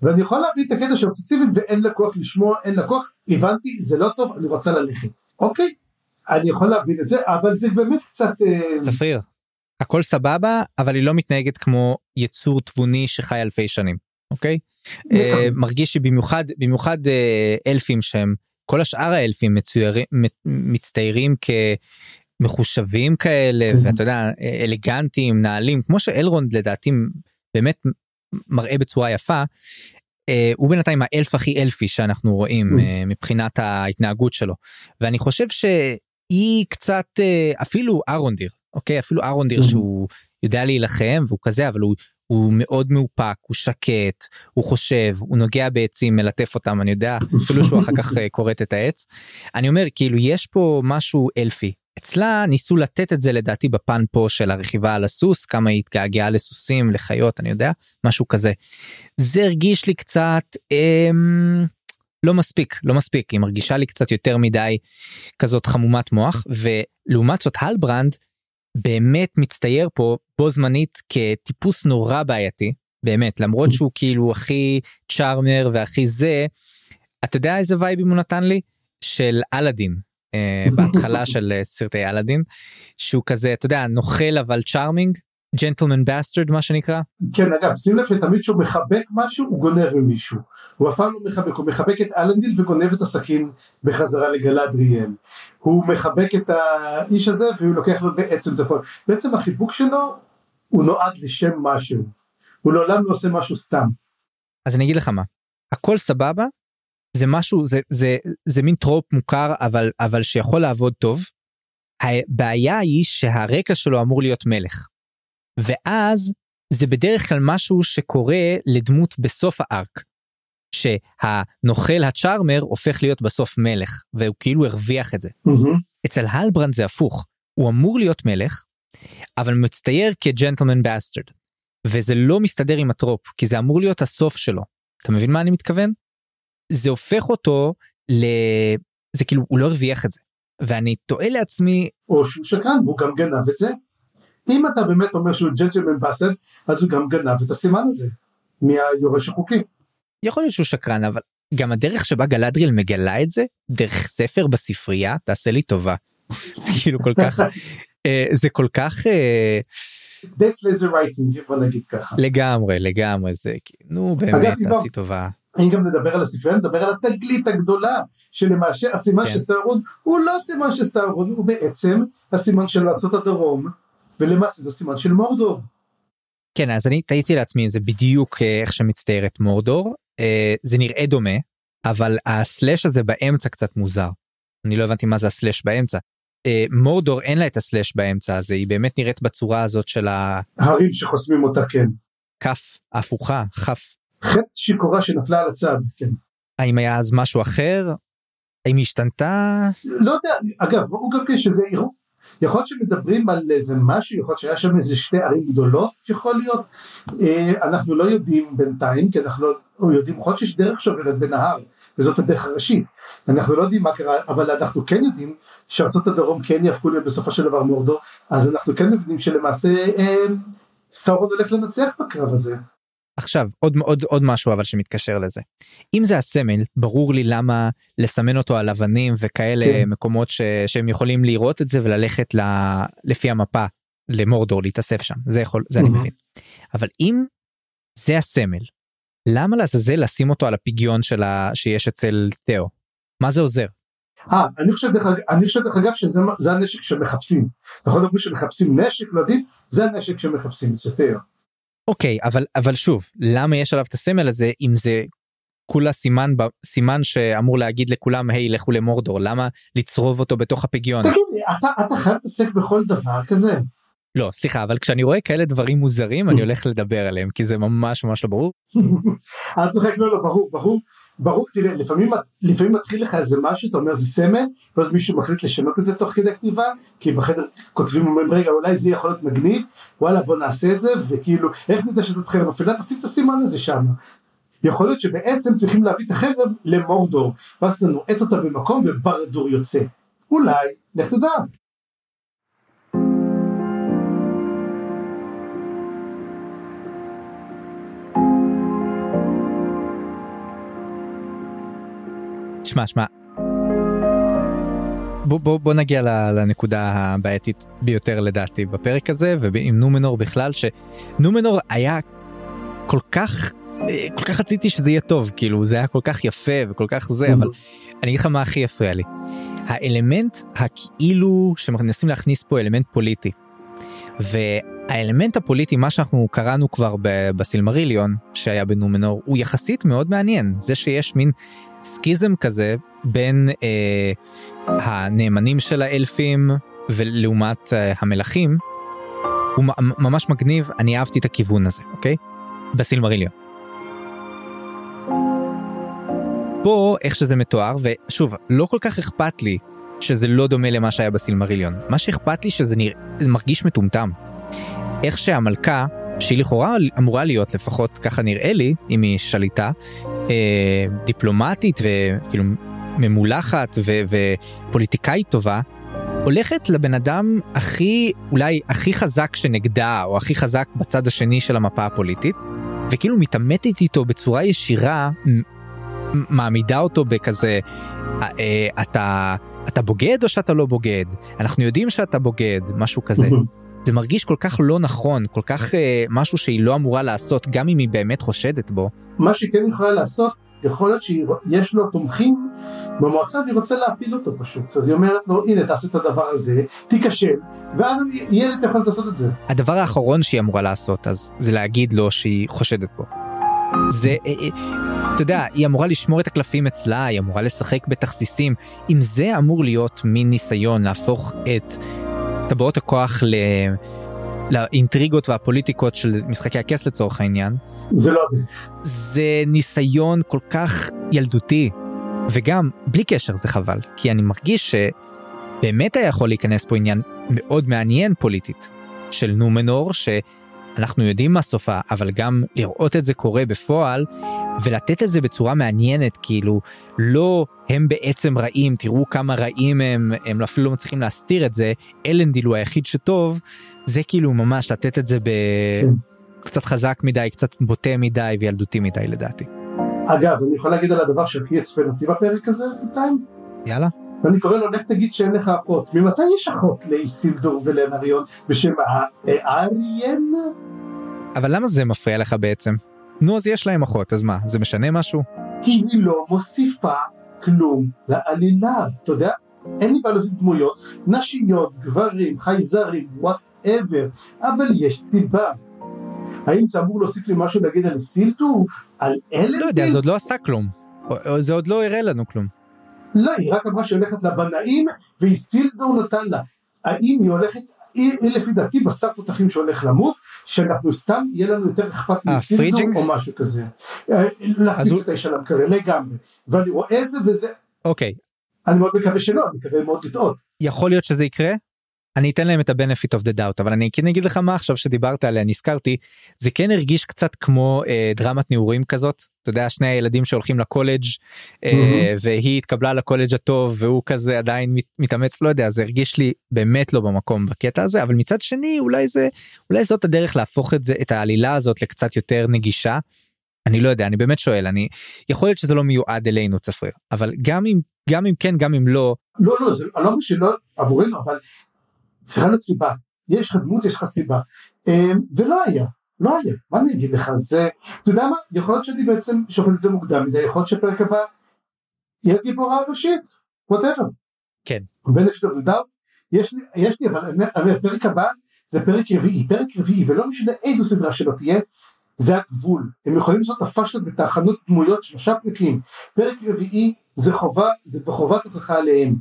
ואני יכול להביא את הקטע של אובססיבית ואין לה כוח לשמוע אין לה כוח הבנתי זה לא טוב אני רוצה ללכת. אוקיי אני יכול להבין את זה אבל זה באמת קצת אה, צפריר הכל סבבה אבל היא לא מתנהגת כמו יצור תבוני שחי אלפי שנים אוקיי אה, מרגיש שבמיוחד במיוחד אה, אלפים שהם כל השאר האלפים מצוירים מצטיירים כמחושבים כאלה. ואתה יודע אה, אלגנטים נעלים כמו שאלרונד לדעתי באמת מראה בצורה יפה. אה, הוא בינתיים האלף הכי אלפי שאנחנו רואים. אה, מבחינת ההתנהגות שלו ואני חושב שהיא קצת אה, אפילו ארונדיר אוקיי אפילו ארונדיר. שהוא יודע להילחם והוא כזה אבל הוא. הוא מאוד מאופק, הוא שקט, הוא חושב, הוא נוגע בעצים, מלטף אותם, אני יודע, אפילו שהוא אחר כך אה, כורת את העץ. אני אומר, כאילו, יש פה משהו אלפי. אצלה ניסו לתת את זה לדעתי בפן פה של הרכיבה על הסוס, כמה היא התגעגעה לסוסים, לחיות, אני יודע, משהו כזה. זה הרגיש לי קצת אמ, לא מספיק, לא מספיק, היא מרגישה לי קצת יותר מדי כזאת חמומת מוח, ולעומת זאת הלברנד באמת מצטייר פה בו זמנית כטיפוס נורא בעייתי, באמת, למרות שהוא כאילו הכי charmer והכי זה, אתה יודע איזה וייבים הוא נתן לי? של אלאדין. אה, בהתחלה של אה, סרטי אלאדין שהוא כזה אתה יודע נוכל אבל charming gentleman bastard מה שנקרא. כן אגב שים לב שתמיד כשהוא מחבק משהו הוא גונב ממישהו. הוא אף פעם לא מחבק הוא מחבק את אלנדיל וגונב את הסכין בחזרה לגלדריאל. הוא מחבק את האיש הזה והוא לוקח לו בעצם את הכל. בעצם החיבוק שלו הוא נועד לשם משהו. הוא לעולם לא עושה משהו סתם. אז אני אגיד לך מה. הכל סבבה זה משהו זה זה זה מין trope מוכר אבל אבל שיכול לעבוד טוב. הבעיה היא שהרקע שלו אמור להיות מלך. ואז זה בדרך כלל משהו שקורה לדמות בסוף ה arc. שהנוכל ה charmer הופך להיות בסוף מלך והוא כאילו הרוויח את זה. אצל הלברנד זה הפוך הוא אמור להיות מלך אבל מצטייר כ gentleman bastard. וזה לא מסתדר עם ה trope כי זה אמור להיות הסוף שלו. אתה מבין מה אני מתכוון? זה הופך אותו ל... זה כאילו הוא לא הרוויח את זה. ואני תוהה לעצמי או שהוא שקרן והוא גם גנב את זה אם אתה באמת אומר שהוא ג'נטלמן באסד אז הוא גם גנב את הסימן הזה מהיורש החוקי יכול להיות שהוא שקרן אבל גם הדרך שבה גלדריאל מגלה את זה דרך ספר בספרייה תעשה לי טובה. זה כאילו כל כך אה, זה כל כך אה, That's laser writing בוא נגיד ככה לגמרי לגמרי זה כאילו, נו באמת תעשי טובה. אם גם נדבר על הספרייה נדבר על התגלית הגדולה שלמעשה הסימן כן. של סהרון הוא לא סימן של סהרון הוא בעצם הסימן של ארצות הדרום ולמעשה זה סימן של מורדור כן אז אני תהיתי לעצמי זה בדיוק אה, איך שמצטיירת מורדור אה, זה נראה דומה אבל הסלאש הזה באמצע קצת מוזר. אני לא הבנתי מה זה הסלאש באמצע. אה, מורדור אין לה את הסלאש באמצע הזה היא באמת נראית בצורה הזאת של הרים שחוסמים אותה כן הכף ההפוכה כף. חטא שיכורה שנפלה על הצד כן האם היה אז משהו אחר? האם היא השתנתה? לא יודע אגב הוא גם כן שזה יראו יכול להיות שמדברים על איזה משהו יכול להיות שהיה שם איזה שתי ערים גדולות יכול להיות. אה, אנחנו לא יודעים בינתיים כי אנחנו לא יודעים יכול להיות שיש דרך שעוברת בנהר וזאת הדרך הראשית. אנחנו לא יודעים מה קרה אבל אנחנו כן יודעים שארצות הדרום כן יהפכו להיות בסופו של דבר מורדור אז אנחנו כן מבינים שלמעשה אה, סאורון הולך לנצח בקרב הזה עכשיו עוד עוד עוד משהו אבל שמתקשר לזה. אם זה הסמל ברור לי למה לסמן אותו על אבנים וכאלה כן. מקומות ש, שהם יכולים לראות את זה וללכת ל, לפי המפה למורדור להתאסף שם זה יכול זה אני מהמם. מבין. אבל אם זה הסמל למה לעזאזל לשים אותו על הפיגיון של ה... שיש אצל תאו מה זה עוזר. אה, אני חושב דרך אגב, אני חושב דרך אגב שזה זה הנשק שמחפשים. נכון אמרו שמחפשים נשק, לא יודעים, זה הנשק שמחפשים אצל תאו. אוקיי אבל אבל שוב למה יש עליו את הסמל הזה אם זה כולה סימן סימן שאמור להגיד לכולם היי לכו למורדור למה לצרוב אותו בתוך הפיגיון תגיד, אתה, אתה חייב להתעסק בכל דבר כזה? לא סליחה אבל כשאני רואה כאלה דברים מוזרים אני הולך לדבר עליהם כי זה ממש ממש לא ברור אתה צוחק, לא, לא, ברור, ברור. ברור, תראה, לפעמים, לפעמים מתחיל לך איזה משהו, אתה אומר זה סמל, ואז מישהו מחליט לשנות את זה תוך כדי כתיבה, כי בחדר כותבים, אומרים, רגע, אולי זה יכול להיות מגניב, וואלה, בוא נעשה את זה, וכאילו, איך נדע שזאת חרב אפלה, תשים את הסימן הזה שם. יכול להיות שבעצם צריכים להביא את החרב למורדור, ואז אתה נועץ אותה במקום וברדור יוצא. אולי, לך תדע. שמע שמע. בוא, בוא, בוא נגיע לנקודה הבעייתית ביותר לדעתי בפרק הזה ועם נומנור בכלל שנומנור היה כל כך אה, כל כך רציתי שזה יהיה טוב כאילו זה היה כל כך יפה וכל כך זה אבל אני אגיד לך מה הכי הפריע לי. האלמנט הכאילו שמנסים להכניס פה אלמנט פוליטי. האלמנט הפוליטי, מה שאנחנו קראנו כבר בסילמריליון, שהיה בנומנור, הוא יחסית מאוד מעניין. זה שיש מין סקיזם כזה בין אה, הנאמנים של האלפים ולעומת אה, המלכים, הוא ממש מגניב, אני אהבתי את הכיוון הזה, אוקיי? בסילמריליון. פה, איך שזה מתואר, ושוב, לא כל כך אכפת לי שזה לא דומה למה שהיה בסילמריליון. מה שאכפת לי שזה נראה, זה מרגיש מטומטם. איך שהמלכה, שהיא לכאורה אמורה להיות, לפחות ככה נראה לי, אם היא שליטה, אה, דיפלומטית וכאילו ממולחת ו, ופוליטיקאית טובה, הולכת לבן אדם הכי, אולי הכי חזק שנגדה, או הכי חזק בצד השני של המפה הפוליטית, וכאילו מתעמתת איתו בצורה ישירה, מעמידה אותו בכזה, אה, אתה, אתה בוגד או שאתה לא בוגד? אנחנו יודעים שאתה בוגד, משהו כזה. זה מרגיש כל כך לא נכון, כל כך אה, משהו שהיא לא אמורה לעשות, גם אם היא באמת חושדת בו. מה שהיא כן יכולה לעשות, יכול להיות שיש לו תומכים במועצה והיא רוצה להפיל אותו פשוט. אז היא אומרת לו, הנה תעשה את הדבר הזה, תיכשל, ואז יהיה לי את היכולת לעשות את זה. הדבר האחרון שהיא אמורה לעשות, אז זה להגיד לו שהיא חושדת בו. זה, אה, אה, אתה יודע, היא אמורה לשמור את הקלפים אצלה, היא אמורה לשחק בתכסיסים. אם זה אמור להיות מין ניסיון להפוך את טבעות הכוח ל... לאינטריגות והפוליטיקות של משחקי הכס לצורך העניין. זה לא... זה ניסיון כל כך ילדותי, וגם בלי קשר זה חבל, כי אני מרגיש שבאמת היה יכול להיכנס פה עניין מאוד מעניין פוליטית של נומנור, שאנחנו יודעים מה סופה, אבל גם לראות את זה קורה בפועל, ולתת את זה בצורה מעניינת, כאילו, לא הם בעצם רעים, תראו כמה רעים הם, הם אפילו לא מצליחים להסתיר את זה, אלנדיל הוא היחיד שטוב, זה כאילו ממש לתת את זה ב... כן. קצת חזק מדי, קצת בוטה מדי וילדותי מדי לדעתי. אגב, אני יכול להגיד על הדבר שהכי עצבן אותי בפרק הזה בינתיים? יאללה. ואני קורא לו, לך תגיד שאין לך אחות. ממתי יש אחות לאיסילדור ולנריון בשם האריאן? אבל למה זה מפריע לך בעצם? נו, אז יש להם אחות, אז מה, זה משנה משהו? כי היא לא מוסיפה כלום לעלילה, אתה יודע? אין לי בעיה להוסיף דמויות, נשיות, גברים, חייזרים, whatever, אבל יש סיבה. האם זה אמור להוסיף לי משהו להגיד על איסילדור? על אלנדיל? לא יודע, זה עוד לא עשה כלום. זה עוד לא הראה לנו כלום. לא, היא רק אמרה שהיא הולכת לבנאים, ואיסילדור נתן לה. האם היא הולכת היא, היא לפי דעתי בשר תותחים שהולך למות, שאנחנו סתם, יהיה לנו יותר אכפת אה, מאיסילדור או משהו כזה. אה, להכניס את האיש עליו כזה לגמרי. ואני רואה את זה וזה... אוקיי. אני מאוד מקווה שלא, אני מקווה מאוד לטעות. יכול להיות שזה יקרה, אני אתן להם את ה-benefit of the doubt אבל אני כן אגיד לך מה עכשיו שדיברת עליה נזכרתי זה כן הרגיש קצת כמו אה, דרמת נעורים כזאת אתה יודע שני הילדים שהולכים לקולג' אה, mm-hmm. והיא התקבלה לקולג' הטוב והוא כזה עדיין מת, מתאמץ לא יודע זה הרגיש לי באמת לא במקום בקטע הזה אבל מצד שני אולי זה אולי זאת הדרך להפוך את זה את העלילה הזאת לקצת יותר נגישה. אני לא יודע אני באמת שואל אני יכול להיות שזה לא מיועד אלינו צפריר אבל גם אם גם אם כן גם אם לא לא לא זה לא שלא עבורנו אבל צריכה להיות סיבה, יש לך דמות, יש לך סיבה. אמ, ולא היה, לא היה, מה אני אגיד לך, זה, אתה יודע מה, יכול להיות שאני בעצם שופט את זה מוקדם מדי, יכול להיות שפרק הבא יהיה גיבורה ראשית, whatever. כן. benefit of the doubt, יש לי, יש לי, אבל הפרק הבא זה פרק רביעי, פרק רביעי, ולא משנה איזו סדרה שלא תהיה, זה הגבול, הם יכולים לעשות הפאשלות בתחנות דמויות שלושה פרקים, פרק רביעי זה חובה, זה בחובת הוכחה עליהם,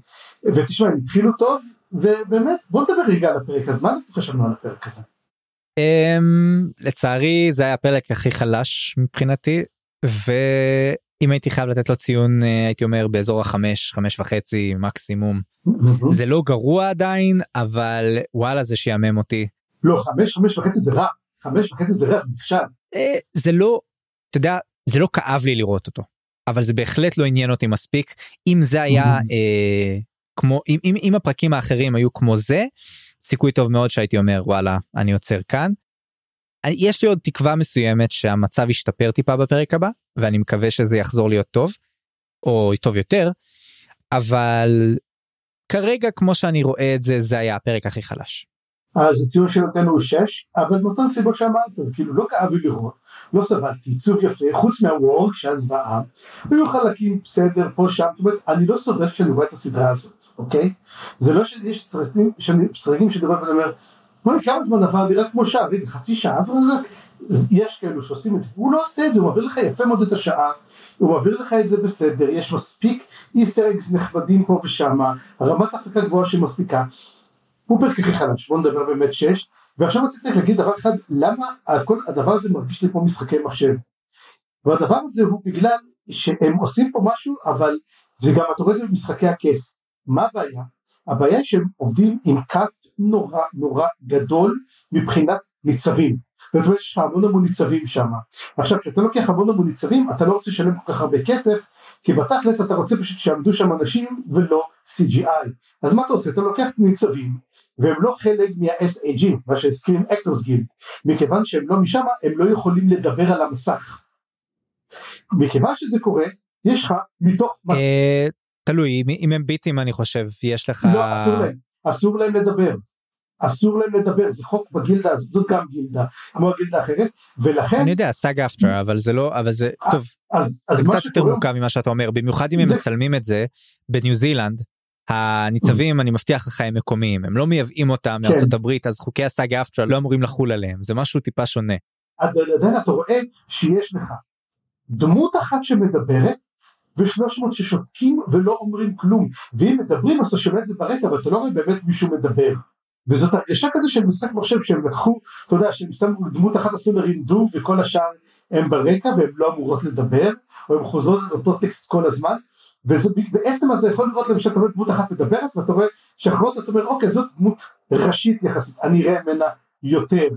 ותשמע הם התחילו טוב, ובאמת בוא נדבר רגע על הפרק אז מה אנחנו חשבנו על הפרק הזה. Um, לצערי זה היה הפרק הכי חלש מבחינתי ואם הייתי חייב לתת לו ציון אה, הייתי אומר באזור החמש חמש וחצי מקסימום זה לא גרוע עדיין אבל וואלה זה שיאמם אותי. לא חמש חמש וחצי זה רע חמש וחצי זה רע זה נכשל. Uh, זה לא אתה יודע זה לא כאב לי לראות אותו אבל זה בהחלט לא עניין אותי מספיק אם זה היה uh, כמו אם, אם, אם הפרקים האחרים היו כמו זה סיכוי טוב מאוד שהייתי אומר וואלה אני עוצר כאן. יש לי עוד תקווה מסוימת שהמצב ישתפר טיפה בפרק הבא ואני מקווה שזה יחזור להיות טוב או טוב יותר אבל כרגע כמו שאני רואה את זה זה היה הפרק הכי חלש. אז הציון שנותן הוא 6, אבל מאותן סיבות שאמרת, אז כאילו לא כאב לי לראות, לא סבלתי, עיצוב יפה, חוץ מהוורק שהיה זוועה, היו חלקים בסדר פה שם, זאת אומרת, אני לא סובל כשאני רואה את הסדרה הזאת, אוקיי? זה לא שיש סרטים, סרטים שאני רואה ואני אומר, אוי, כמה זמן עבר לי רק כמו שעה, רגע, חצי שעה עברה רק? יש כאלו שעושים את זה, הוא לא עושה את זה, הוא מעביר לך יפה מאוד את השעה, הוא מעביר לך את זה בסדר, יש מספיק איסטר אגס נכבדים פה ושם, הרמת הפקה גבוהה שמספיקה, פרק הכי חלש, בוא נדבר באמת שש, ועכשיו רציתי להגיד דבר אחד, למה כל הדבר הזה מרגיש לי כמו משחקי מחשב, והדבר הזה הוא בגלל שהם עושים פה משהו, אבל זה גם אתה רואה את זה במשחקי הכס, מה הבעיה? הבעיה היא שהם עובדים עם קאסט נורא נורא גדול מבחינת ניצבים. זאת אומרת שיש לך המון המון ניצבים שם. עכשיו כשאתה לוקח המון המון ניצבים אתה לא רוצה לשלם כל כך הרבה כסף כי בתכלס אתה רוצה פשוט שיעמדו שם אנשים ולא CGI. אז מה אתה עושה? אתה לוקח ניצבים והם לא חלק מה-SAG, מה Screen Actors Guild, מכיוון שהם לא משם הם לא יכולים לדבר על המסך. מכיוון שזה קורה יש לך מתוך... אה, תלוי אם הם ביטים אני חושב יש לך לא אסור להם. אסור להם לדבר. אסור להם לדבר. זה חוק בגילדה הזאת זאת גם גילדה כמו הגילדה האחרת ולכן אני יודע סאגה אפטר אבל זה לא אבל זה טוב. אז, אז זה קצת יותר מורכב ממה שאתה אומר במיוחד אם הם מצלמים את זה בניו זילנד הניצבים אני מבטיח לך הם מקומיים. הם לא מייבאים אותם כן. מארצות הברית אז חוקי הסאגה אפטר לא אמורים לחול עליהם. זה משהו טיפה שונה. עדיין אתה רואה שיש לך דמות אחת שמדברת ושלוש מאות ששותקים ולא אומרים כלום. ואם מדברים אז אתה שומע את זה ברקע ואתה לא רואה באמת מישהו מדבר. וזאת הרגשה כזה של משחק מחשב שהם לקחו אתה יודע שהם שמו דמות אחת עשו לרינדור וכל השאר הם ברקע והם לא אמורות לדבר או הם חוזרות על אותו טקסט כל הזמן וזה בעצם אתה יכול לראות למשל אתה רואה דמות אחת מדברת ואתה רואה שאחרות אתה אומר אוקיי זאת דמות ראשית יחסית אני אראה ממנה יותר.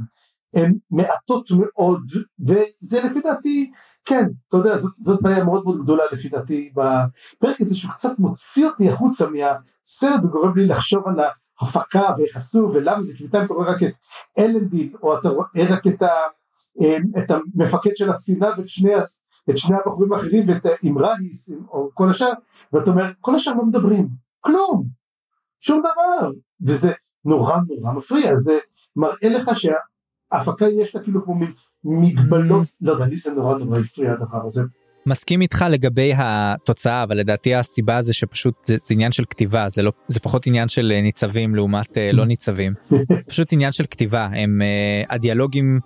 הן מעטות מאוד וזה לפי דעתי כן אתה יודע זאת, זאת בעיה מאוד מאוד גדולה לפי דעתי בפרק הזה שהוא קצת מוציא אותי החוצה מהסרט וגורם לי לחשוב על ההפקה ואיך עשו ולמה זה כי בינתיים אתה רואה רק את אלנדיל או אתה רואה רק את, ה, אמ, את המפקד של הספינה ואת שני, את שני הבחורים האחרים ואת אימראיס או כל השאר ואתה אומר כל השאר לא מדברים כלום שום דבר. וזה נורא נורא מפריע. זה מראה לך שה... ההפקה יש לה כאילו כמו מגבלות, לא יודע, לי זה נורא נורא הפריע הדבר הזה. מסכים איתך לגבי התוצאה אבל לדעתי הסיבה זה שפשוט זה, זה עניין של כתיבה זה לא זה פחות עניין של אה, ניצבים לעומת uh, לא ניצבים. פשוט עניין של כתיבה. הם uh, הדיאלוגים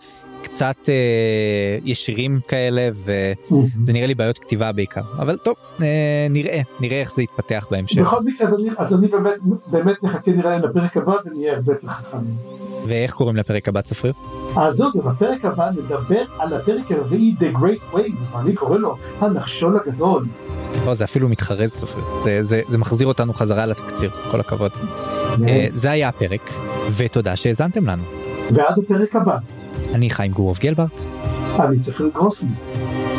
קצת אה, ישירים כאלה וזה נראה לי בעיות כתיבה בעיקר אבל טוב אה, נראה נראה איך זה יתפתח בהמשך. בכל מקרה אז אני, אז אני באמת באמת נחכה נראה לי לפרק הבא ונהיה הרבה יותר חכמים. ואיך קוראים לפרק הבא צפריר? אז זאת בפרק הבא נדבר על הפרק הרביעי The Great Wave ואני קורא לו הנחשול הגדול. לא, זה אפילו מתחרז צפריר זה, זה, זה מחזיר אותנו חזרה לתקציר כל הכבוד. כן. אה, זה היה הפרק ותודה שהאזנתם לנו. ועד הפרק הבא. אני חיים גורוב גלברט. אני צפיר גרוסי.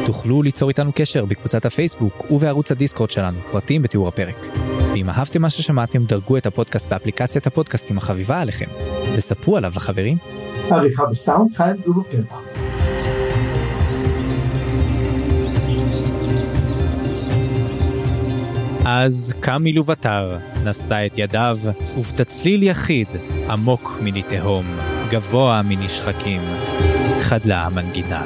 תוכלו ליצור איתנו קשר בקבוצת הפייסבוק ובערוץ הדיסקורד שלנו, פרטים בתיאור הפרק. ואם אהבתם מה ששמעתם, דרגו את הפודקאסט באפליקציית הפודקאסטים החביבה עליכם, וספרו עליו לחברים. עריכה וסאונד חיים גורוב גלברט. אז קם מלובטר, נשא את ידיו, ובתצליל יחיד, עמוק מני תהום, גבוה מנשחקים, חדלה המנגינה.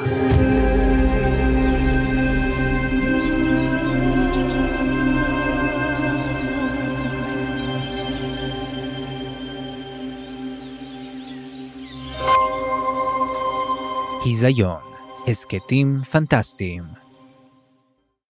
היזיון, הסכתים פנטסטיים